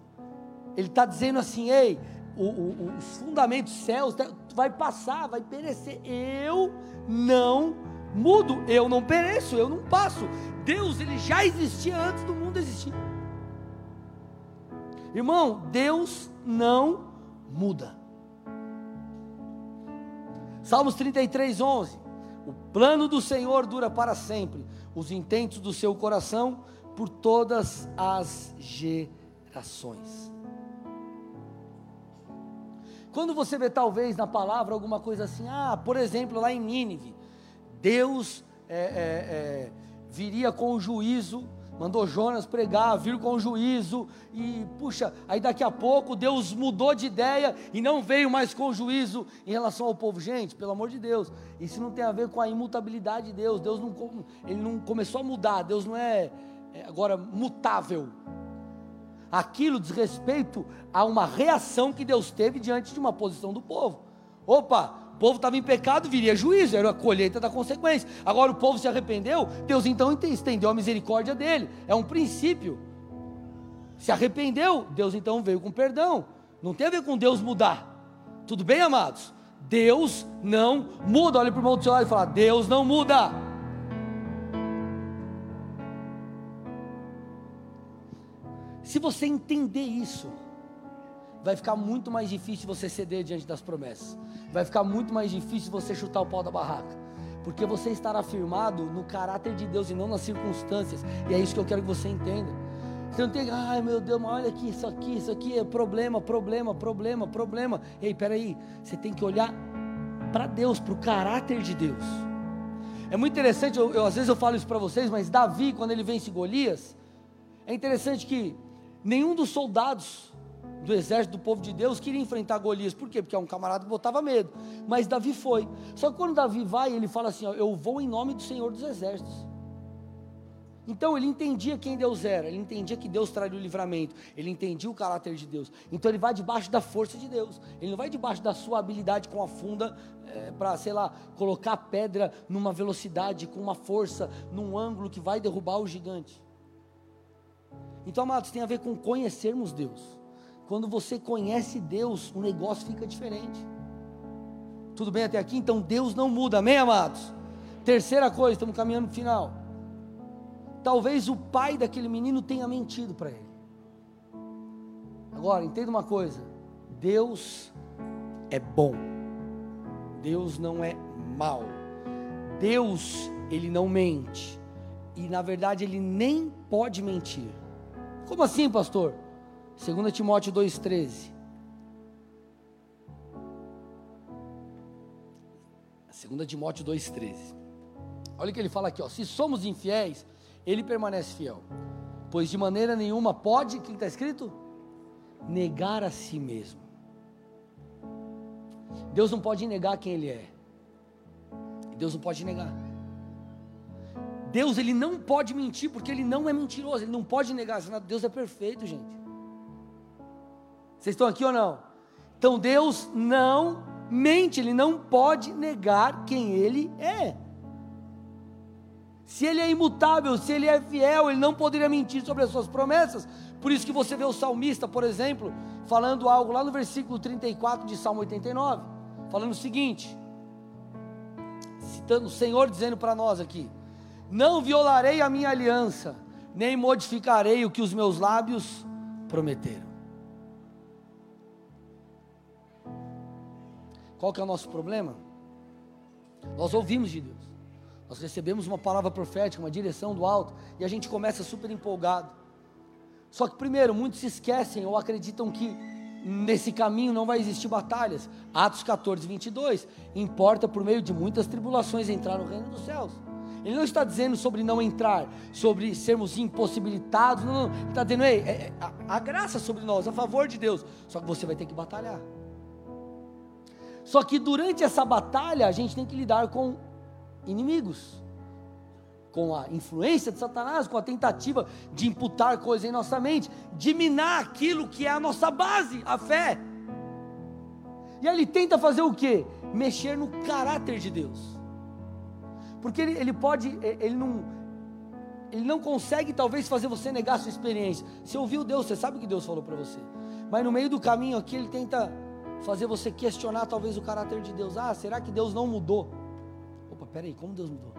S1: Ele está dizendo assim: ei, o, o, os fundamentos, céus, vai passar, vai perecer. Eu não mudo, eu não pereço, eu não passo. Deus, ele já existia antes do mundo existir. Irmão, Deus não muda. Salmos 33, 11. O plano do Senhor dura para sempre, os intentos do seu coração por todas as gerações. Quando você vê talvez na palavra alguma coisa assim, ah, por exemplo, lá em Nínive, Deus é, é, é, viria com o juízo, mandou Jonas pregar, vir com juízo, e puxa, aí daqui a pouco Deus mudou de ideia e não veio mais com juízo em relação ao povo. Gente, pelo amor de Deus, isso não tem a ver com a imutabilidade de Deus. Deus não, ele não começou a mudar, Deus não é, é agora mutável. Aquilo diz respeito a uma reação que Deus teve diante de uma posição do povo. Opa, povo estava em pecado, viria juízo, era a colheita da consequência. Agora o povo se arrependeu, Deus então estendeu a misericórdia dele. É um princípio. Se arrependeu, Deus então veio com perdão. Não tem a ver com Deus mudar. Tudo bem, amados? Deus não muda. Olha para o irmão do seu lado e fala: Deus não muda. Se você entender isso, vai ficar muito mais difícil você ceder diante das promessas. Vai ficar muito mais difícil você chutar o pau da barraca. Porque você estará firmado no caráter de Deus e não nas circunstâncias. E é isso que eu quero que você entenda. Você não tem, ai meu Deus, mas olha aqui, isso aqui, isso aqui é problema, problema, problema, problema. Ei, peraí, você tem que olhar para Deus, para o caráter de Deus. É muito interessante, eu, eu, às vezes eu falo isso para vocês, mas Davi, quando ele vence Golias, é interessante que nenhum dos soldados do exército do povo de Deus queria enfrentar Golias. Por quê? Porque é um camarada que botava medo. Mas Davi foi. Só que quando Davi vai, ele fala assim: ó, Eu vou em nome do Senhor dos Exércitos. Então ele entendia quem Deus era, ele entendia que Deus traria o livramento, ele entendia o caráter de Deus. Então ele vai debaixo da força de Deus, ele não vai debaixo da sua habilidade com a funda é, para, sei lá, colocar a pedra numa velocidade, com uma força, num ângulo que vai derrubar o gigante. Então, amados, tem a ver com conhecermos Deus. Quando você conhece Deus, o negócio fica diferente. Tudo bem até aqui? Então Deus não muda, amém, amados? Terceira coisa, estamos caminhando para o final. Talvez o pai daquele menino tenha mentido para ele. Agora, entenda uma coisa: Deus é bom, Deus não é mau, Deus, ele não mente, e na verdade ele nem pode mentir. Como assim, pastor? 2 Timóteo 2,13. 2 Timóteo 2,13. Olha o que ele fala aqui, ó. Se somos infiéis, ele permanece fiel. Pois de maneira nenhuma pode, o que está escrito? Negar a si mesmo. Deus não pode negar quem Ele é. Deus não pode negar. Deus ele não pode mentir porque ele não é mentiroso. Ele não pode negar. Deus é perfeito, gente. Vocês estão aqui ou não? Então Deus não mente, Ele não pode negar quem Ele é. Se Ele é imutável, se Ele é fiel, Ele não poderia mentir sobre as suas promessas. Por isso que você vê o salmista, por exemplo, falando algo lá no versículo 34 de Salmo 89, falando o seguinte: citando o Senhor dizendo para nós aqui: Não violarei a minha aliança, nem modificarei o que os meus lábios prometeram. Qual que é o nosso problema? Nós ouvimos de Deus. Nós recebemos uma palavra profética, uma direção do alto, e a gente começa super empolgado. Só que primeiro, muitos se esquecem ou acreditam que nesse caminho não vai existir batalhas. Atos 14, 22, importa por meio de muitas tribulações entrar no reino dos céus. Ele não está dizendo sobre não entrar, sobre sermos impossibilitados, não, não. Ele está dizendo, ei, é, é, a, a graça sobre nós, a favor de Deus. Só que você vai ter que batalhar. Só que durante essa batalha a gente tem que lidar com inimigos, com a influência de Satanás, com a tentativa de imputar coisas em nossa mente, de minar aquilo que é a nossa base, a fé. E ele tenta fazer o que? Mexer no caráter de Deus. Porque ele, ele pode, ele não, ele não consegue talvez fazer você negar sua experiência. Você ouviu Deus, você sabe o que Deus falou para você. Mas no meio do caminho aqui ele tenta fazer você questionar talvez o caráter de Deus. Ah, será que Deus não mudou? Opa, peraí, como Deus mudou?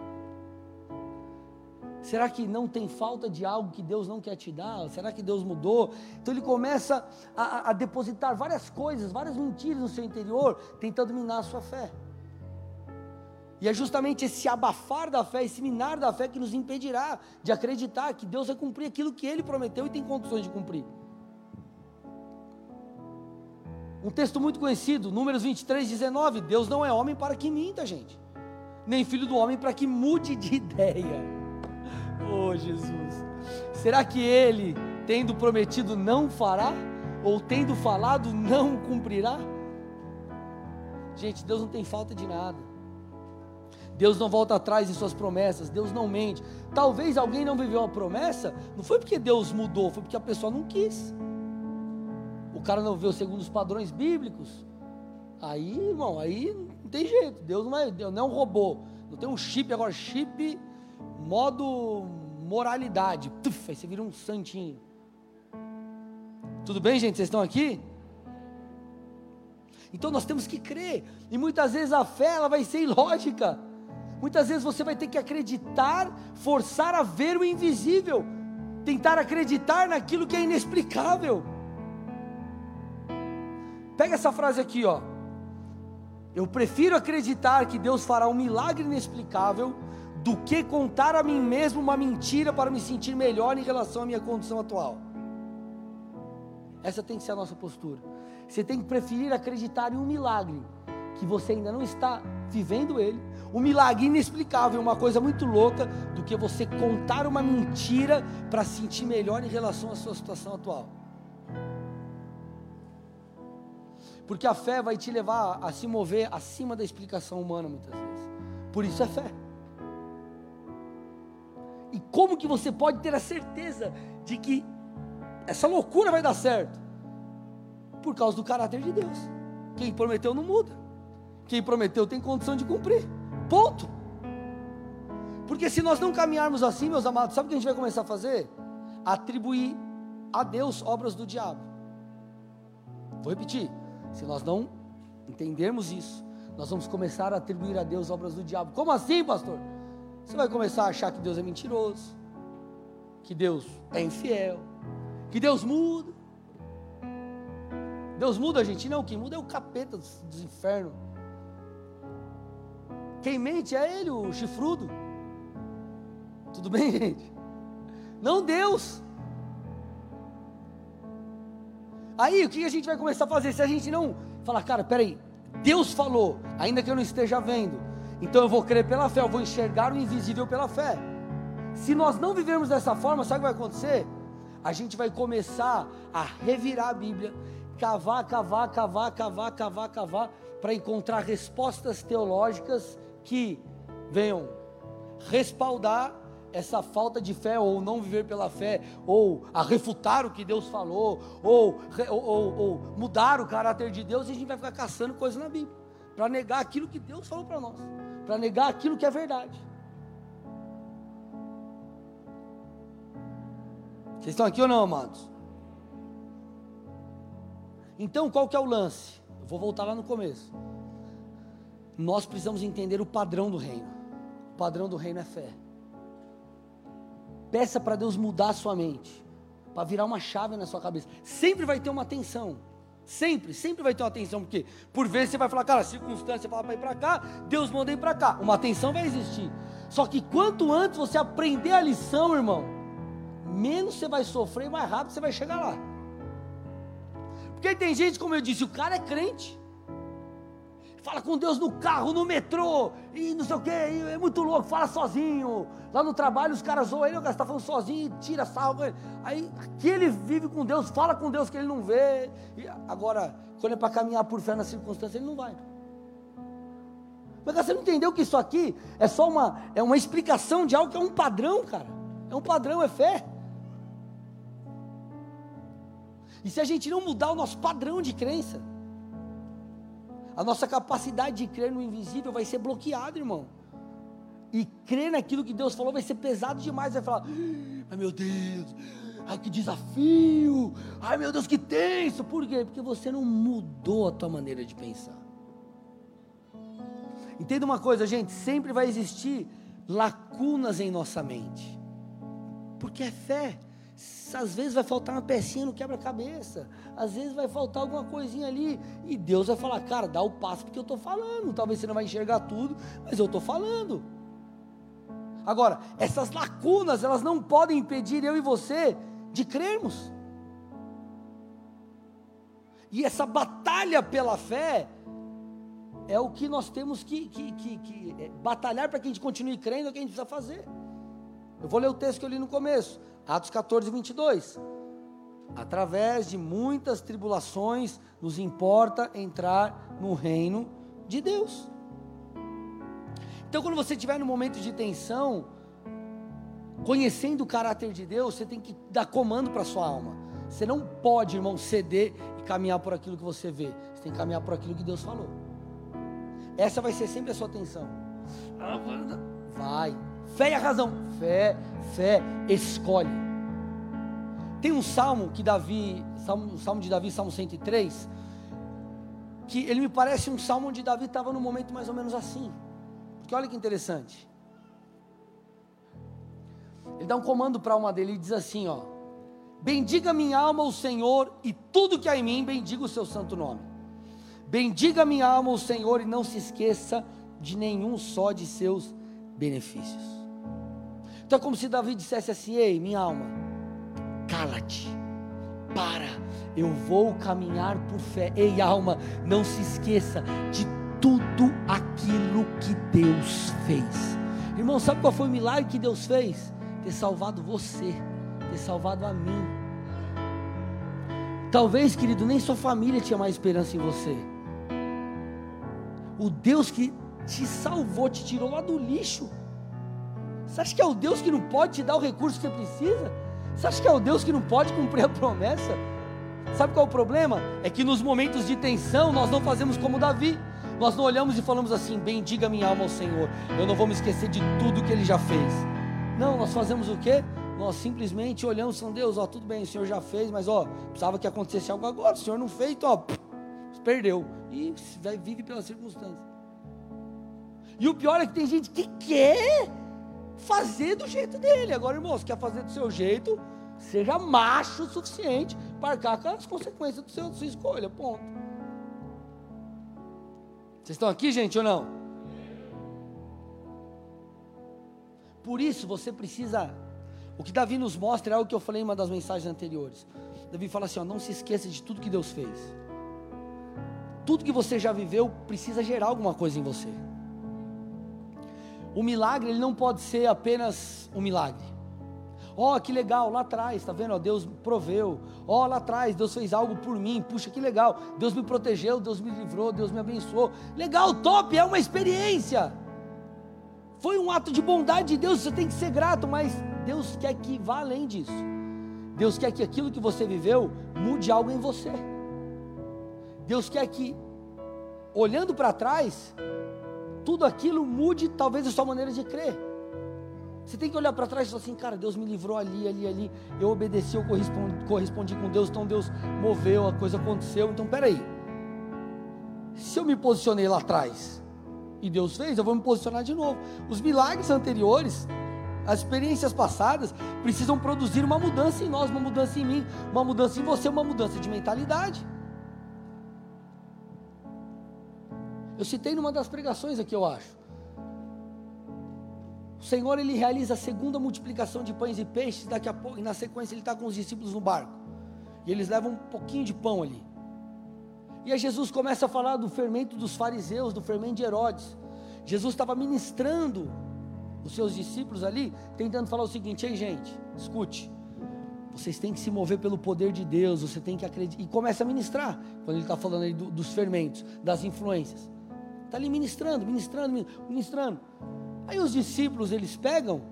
S1: Será que não tem falta de algo que Deus não quer te dar? Será que Deus mudou? Então ele começa a, a depositar várias coisas, várias mentiras no seu interior, tentando minar a sua fé. E é justamente esse abafar da fé, esse minar da fé que nos impedirá de acreditar que Deus vai cumprir aquilo que Ele prometeu e tem condições de cumprir. Um texto muito conhecido, Números 23, 19. Deus não é homem para que minta, gente, nem filho do homem para que mude de ideia. Oh, Jesus. Será que ele, tendo prometido, não fará? Ou tendo falado, não cumprirá? Gente, Deus não tem falta de nada. Deus não volta atrás em suas promessas, Deus não mente. Talvez alguém não viveu a promessa, não foi porque Deus mudou, foi porque a pessoa não quis. O cara não viveu segundo os padrões bíblicos. Aí, irmão, aí não tem jeito. Deus não é, Deus não é um robô. Não tem um chip agora, chip modo moralidade. Tuf, aí você vira um santinho. Tudo bem, gente? Vocês estão aqui? Então nós temos que crer. E muitas vezes a fé ela vai ser ilógica. Muitas vezes você vai ter que acreditar, forçar a ver o invisível, tentar acreditar naquilo que é inexplicável. Pega essa frase aqui, ó. Eu prefiro acreditar que Deus fará um milagre inexplicável do que contar a mim mesmo uma mentira para me sentir melhor em relação à minha condição atual. Essa tem que ser a nossa postura. Você tem que preferir acreditar em um milagre que você ainda não está vivendo ele, um milagre inexplicável, uma coisa muito louca, do que você contar uma mentira para se sentir melhor em relação à sua situação atual. Porque a fé vai te levar a se mover acima da explicação humana muitas vezes. Por isso é fé. E como que você pode ter a certeza de que essa loucura vai dar certo? Por causa do caráter de Deus. Quem prometeu não muda. Quem prometeu tem condição de cumprir. Ponto. Porque se nós não caminharmos assim, meus amados, sabe o que a gente vai começar a fazer? Atribuir a Deus obras do diabo. Vou repetir. Se nós não entendermos isso, nós vamos começar a atribuir a Deus obras do diabo. Como assim, pastor? Você vai começar a achar que Deus é mentiroso, que Deus é infiel, que Deus muda. Deus muda a gente? Não, quem muda é o capeta dos, dos infernos. Quem mente é ele, o chifrudo. Tudo bem, gente? Não Deus. Aí o que a gente vai começar a fazer? Se a gente não falar, cara, peraí, Deus falou, ainda que eu não esteja vendo, então eu vou crer pela fé, eu vou enxergar o invisível pela fé. Se nós não vivermos dessa forma, sabe o que vai acontecer? A gente vai começar a revirar a Bíblia, cavar, cavar, cavar, cavar, cavar, cavar, para encontrar respostas teológicas que venham respaldar essa falta de fé, ou não viver pela fé, ou a refutar o que Deus falou, ou, ou, ou, mudar o caráter de Deus, e a gente vai ficar caçando coisas na Bíblia, para negar aquilo que Deus falou para nós para negar aquilo que é verdade. Vocês estão aqui ou não, amados? Então, qual que é o lance? Eu vou voltar lá no começo. Nós precisamos entender o padrão do reino. O padrão do reino é fé. Peça para Deus mudar a sua mente, para virar uma chave na sua cabeça. Sempre vai ter uma tensão. Sempre, sempre vai ter uma tensão, porque por vezes você vai falar, cara, circunstância fala para ir para cá, Deus manda ir para cá. Uma tensão vai existir. Só que quanto antes você aprender a lição, irmão, menos você vai sofrer, mais rápido você vai chegar lá. Porque tem gente, como eu disse, o cara é crente fala com Deus no carro, no metrô, e não sei o que, é muito louco, fala sozinho. Lá no trabalho os caras zoam ele, o cara está falando sozinho, tira sarro. Aí aqui ele vive com Deus, fala com Deus que ele não vê. E agora, quando é para caminhar por fé na circunstância, ele não vai. Mas você não entendeu que isso aqui é só uma, é uma explicação de algo que é um padrão, cara. É um padrão, é fé. E se a gente não mudar o nosso padrão de crença, a nossa capacidade de crer no invisível vai ser bloqueada, irmão. E crer naquilo que Deus falou vai ser pesado demais. Vai falar, ai meu Deus, Ai, que desafio! Ai, meu Deus, que tenso! Por quê? Porque você não mudou a tua maneira de pensar. Entenda uma coisa, gente, sempre vai existir lacunas em nossa mente. Porque é fé. Às vezes vai faltar uma pecinha no quebra-cabeça, às vezes vai faltar alguma coisinha ali, e Deus vai falar, cara, dá o passo porque eu estou falando. Talvez você não vai enxergar tudo, mas eu estou falando. Agora, essas lacunas, elas não podem impedir eu e você de crermos. E essa batalha pela fé é o que nós temos que, que, que, que é, batalhar para que a gente continue crendo, é o que a gente precisa fazer. Eu vou ler o texto que eu li no começo, Atos 14, 22. Através de muitas tribulações, nos importa entrar no reino de Deus. Então, quando você estiver no momento de tensão, conhecendo o caráter de Deus, você tem que dar comando para a sua alma. Você não pode, irmão, ceder e caminhar por aquilo que você vê. Você tem que caminhar por aquilo que Deus falou. Essa vai ser sempre a sua atenção. Vai. Fé e a razão. Fé, fé, escolhe. Tem um salmo que Davi, salmo, salmo de Davi, salmo 103, que ele me parece um salmo onde Davi estava num momento mais ou menos assim. Porque olha que interessante. Ele dá um comando para a alma dele e diz assim, ó: Bendiga minha alma o Senhor e tudo que há em mim bendiga o seu santo nome. Bendiga minha alma o Senhor e não se esqueça de nenhum só de seus benefícios. Então é como se Davi dissesse assim: Ei, minha alma, cala-te, para, eu vou caminhar por fé. Ei, alma, não se esqueça de tudo aquilo que Deus fez. Irmão, sabe qual foi o milagre que Deus fez? ter salvado você, ter salvado a mim. Talvez, querido, nem sua família tinha mais esperança em você. O Deus que te salvou, te tirou lá do lixo. Você acha que é o Deus que não pode te dar o recurso que você precisa? Você acha que é o Deus que não pode cumprir a promessa? Sabe qual é o problema? É que nos momentos de tensão nós não fazemos como Davi. Nós não olhamos e falamos assim: bendiga minha alma ao Senhor. Eu não vou me esquecer de tudo que Ele já fez. Não, nós fazemos o quê? Nós simplesmente olhamos e Deus, ó, tudo bem, o Senhor já fez, mas ó, precisava que acontecesse algo agora, o Senhor não fez, então, ó, perdeu. E vive pelas circunstâncias. E o pior é que tem gente que quer fazer do jeito dele. Agora, irmão, se quer fazer do seu jeito, seja macho o suficiente para arcar com as consequências do seu, da sua escolha. Ponto. Vocês estão aqui, gente, ou não? Por isso você precisa. O que Davi nos mostra é algo que eu falei em uma das mensagens anteriores. Davi fala assim: ó, não se esqueça de tudo que Deus fez. Tudo que você já viveu precisa gerar alguma coisa em você. O milagre ele não pode ser apenas um milagre. Ó, oh, que legal, lá atrás, tá vendo? Deus proveu. Ó, oh, lá atrás, Deus fez algo por mim. Puxa, que legal. Deus me protegeu, Deus me livrou, Deus me abençoou. Legal, top, é uma experiência. Foi um ato de bondade de Deus, você tem que ser grato, mas Deus quer que vá além disso. Deus quer que aquilo que você viveu mude algo em você. Deus quer que, olhando para trás, tudo aquilo mude talvez a sua maneira de crer. Você tem que olhar para trás e falar assim, cara, Deus me livrou ali, ali, ali. Eu obedeci, eu correspondi, correspondi com Deus, então Deus moveu, a coisa aconteceu. Então, peraí. Se eu me posicionei lá atrás, e Deus fez, eu vou me posicionar de novo. Os milagres anteriores, as experiências passadas, precisam produzir uma mudança em nós, uma mudança em mim, uma mudança em você, uma mudança de mentalidade. Eu citei numa das pregações aqui, eu acho. O Senhor ele realiza a segunda multiplicação de pães e peixes, daqui a pouco, e na sequência ele está com os discípulos no barco. E eles levam um pouquinho de pão ali. E aí Jesus começa a falar do fermento dos fariseus, do fermento de Herodes. Jesus estava ministrando os seus discípulos ali, tentando falar o seguinte: ei, gente, escute. Vocês têm que se mover pelo poder de Deus, você tem que acreditar. E começa a ministrar, quando ele está falando aí do, dos fermentos, das influências. Está ali ministrando, ministrando, ministrando. Aí os discípulos eles pegam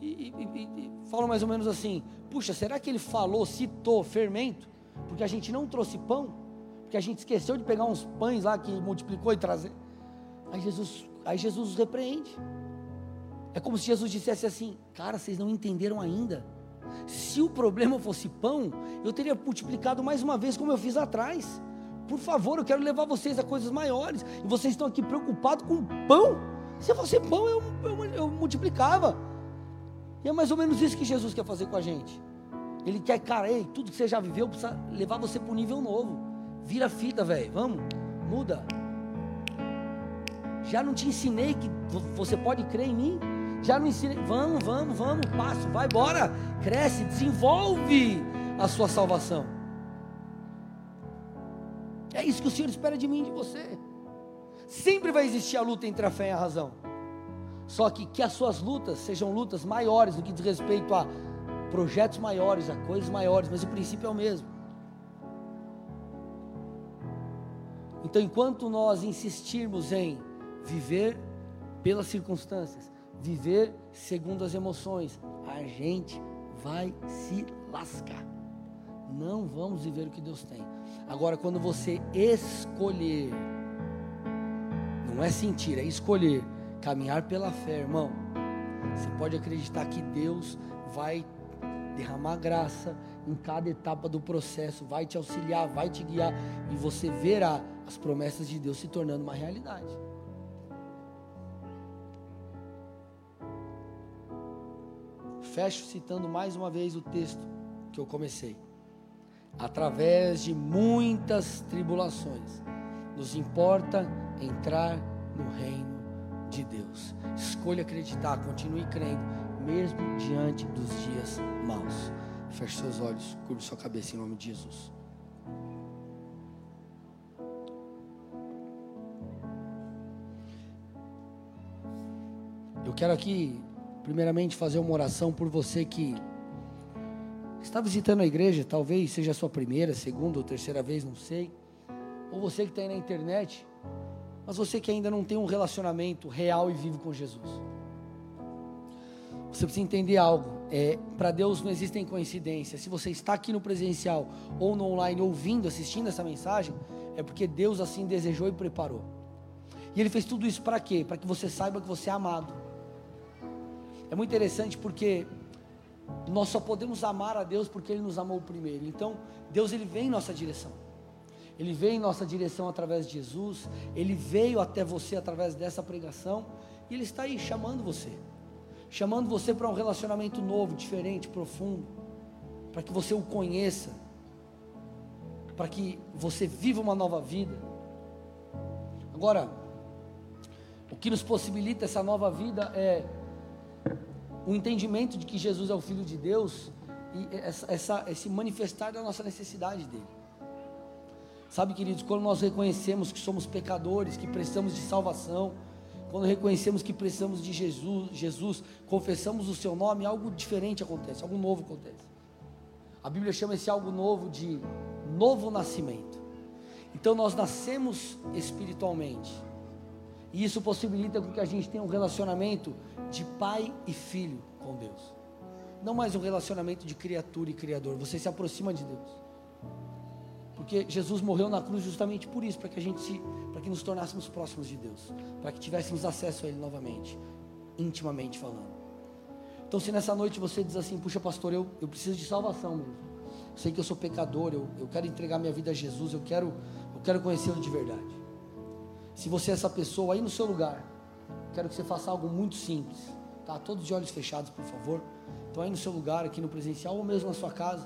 S1: e, e, e, falam mais ou menos assim: puxa, será que ele falou, citou fermento? Porque a gente não trouxe pão? porque a gente esqueceu de pegar uns pães lá que multiplicou e trazer. Aí Jesus, aí Jesus os repreende. É como se Jesus dissesse assim: Cara, vocês não entenderam ainda. Se o problema fosse pão, eu teria multiplicado mais uma vez como eu fiz atrás. Por favor, eu quero levar vocês a coisas maiores. E vocês estão aqui preocupados com pão. Se fosse pão, eu, eu, eu multiplicava. E é mais ou menos isso que Jesus quer fazer com a gente. Ele quer, cara, ei, tudo que você já viveu precisa levar você para um nível novo. Vira a fita, velho. Vamos, muda. Já não te ensinei que você pode crer em mim? Já não ensinei. Vamos, vamos, vamos, passo, vai embora. Cresce, desenvolve a sua salvação. É isso que o Senhor espera de mim e de você. Sempre vai existir a luta entre a fé e a razão. Só que que as suas lutas sejam lutas maiores no que diz respeito a projetos maiores, a coisas maiores, mas o princípio é o mesmo. Então, enquanto nós insistirmos em viver pelas circunstâncias, viver segundo as emoções, a gente vai se lascar. Não vamos viver o que Deus tem. Agora, quando você escolher, não é sentir, é escolher caminhar pela fé, irmão. Você pode acreditar que Deus vai derramar graça em cada etapa do processo, vai te auxiliar, vai te guiar e você verá as promessas de Deus se tornando uma realidade. Fecho citando mais uma vez o texto que eu comecei. Através de muitas tribulações, nos importa entrar no reino de Deus. Escolha acreditar, continue crendo, mesmo diante dos dias maus. Feche seus olhos, curve sua cabeça em nome de Jesus. Eu quero aqui primeiramente fazer uma oração por você que está visitando a igreja, talvez seja a sua primeira, segunda ou terceira vez, não sei. Ou você que está aí na internet, mas você que ainda não tem um relacionamento real e vivo com Jesus. Você precisa entender algo. É, Para Deus não existem coincidências. Se você está aqui no presencial ou no online ouvindo, assistindo essa mensagem, é porque Deus assim desejou e preparou. E Ele fez tudo isso para quê? Para que você saiba que você é amado é muito interessante porque nós só podemos amar a Deus porque Ele nos amou primeiro. Então, Deus ele vem em nossa direção. Ele veio em nossa direção através de Jesus. Ele veio até você através dessa pregação. E Ele está aí chamando você. Chamando você para um relacionamento novo, diferente, profundo. Para que você o conheça. Para que você viva uma nova vida. Agora, o que nos possibilita essa nova vida é o entendimento de que Jesus é o Filho de Deus e essa, essa, esse manifestar da nossa necessidade dele. Sabe, queridos, quando nós reconhecemos que somos pecadores, que precisamos de salvação, quando reconhecemos que precisamos de Jesus, Jesus, confessamos o seu nome, algo diferente acontece, algo novo acontece. A Bíblia chama esse algo novo de novo nascimento. Então nós nascemos espiritualmente. E isso possibilita que a gente tenha um relacionamento de pai e filho com Deus. Não mais um relacionamento de criatura e criador. Você se aproxima de Deus. Porque Jesus morreu na cruz justamente por isso, para que a gente se, para que nos tornássemos próximos de Deus, para que tivéssemos acesso a Ele novamente, intimamente falando. Então, se nessa noite você diz assim, puxa, pastor, eu, eu preciso de salvação mesmo. Eu sei que eu sou pecador, eu, eu quero entregar minha vida a Jesus, eu quero, eu quero conhecê-lo de verdade. Se você é essa pessoa aí no seu lugar, quero que você faça algo muito simples, tá? Todos de olhos fechados, por favor. Então aí no seu lugar, aqui no presencial ou mesmo na sua casa,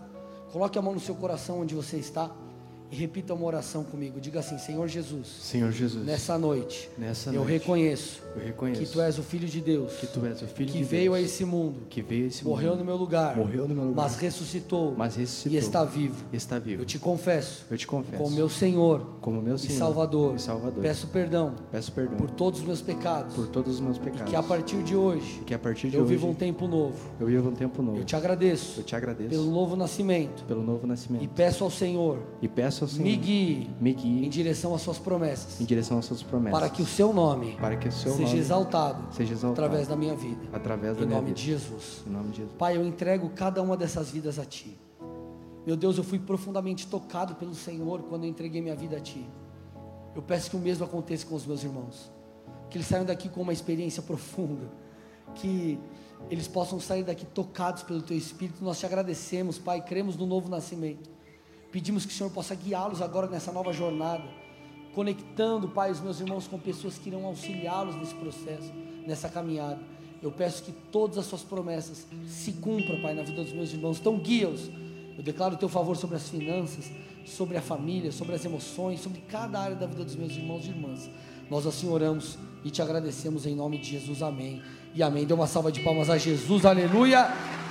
S1: coloque a mão no seu coração onde você está e repita uma oração comigo. Diga assim: Senhor Jesus.
S2: Senhor Jesus.
S1: Nessa noite.
S2: Nessa
S1: eu
S2: noite.
S1: Reconheço
S2: eu reconheço.
S1: Que tu és o filho de Deus.
S2: Que tu és o filho
S1: que
S2: de
S1: veio
S2: Deus.
S1: a esse mundo.
S2: Que veio a esse
S1: morreu
S2: mundo.
S1: no meu lugar.
S2: Morreu no meu lugar.
S1: Mas ressuscitou.
S2: Mas ressuscitou.
S1: E está vivo.
S2: Está vivo.
S1: Eu te confesso.
S2: Eu te confesso.
S1: Como meu Senhor.
S2: Como meu Senhor.
S1: E Salvador.
S2: E Salvador.
S1: Peço perdão.
S2: Peço perdão.
S1: Por todos os meus pecados.
S2: Por todos os meus pecados.
S1: E que a partir de hoje.
S2: E que a partir de
S1: eu
S2: hoje.
S1: vivo um tempo novo.
S2: Eu vivo um tempo novo.
S1: Eu te agradeço.
S2: Eu te agradeço.
S1: Pelo novo nascimento.
S2: Pelo novo nascimento.
S1: E peço ao Senhor.
S2: E peço ao Senhor.
S1: Me guie.
S2: Me guie
S1: em direção às suas promessas.
S2: Em direção às suas promessas.
S1: Para que o seu nome.
S2: Para que o seu
S1: seja
S2: nome
S1: exaltado.
S2: Seja exaltado.
S1: Através da minha vida.
S2: Através da
S1: em
S2: minha
S1: nome
S2: vida.
S1: de Jesus.
S2: Em nome de Jesus.
S1: Pai, eu entrego cada uma dessas vidas a Ti. Meu Deus, eu fui profundamente tocado pelo Senhor quando eu entreguei minha vida a Ti. Eu peço que o mesmo aconteça com os meus irmãos. Que eles saiam daqui com uma experiência profunda. Que eles possam sair daqui tocados pelo Teu Espírito. Nós te agradecemos, Pai, cremos no novo nascimento. Pedimos que o Senhor possa guiá-los agora nessa nova jornada, conectando, Pai, os meus irmãos com pessoas que irão auxiliá-los nesse processo, nessa caminhada. Eu peço que todas as Suas promessas se cumpram, Pai, na vida dos meus irmãos. Então, guia-os. Eu declaro o Teu favor sobre as finanças, sobre a família, sobre as emoções, sobre cada área da vida dos meus irmãos e irmãs. Nós assim oramos e te agradecemos em nome de Jesus. Amém. E amém. Dê uma salva de palmas a Jesus. Aleluia.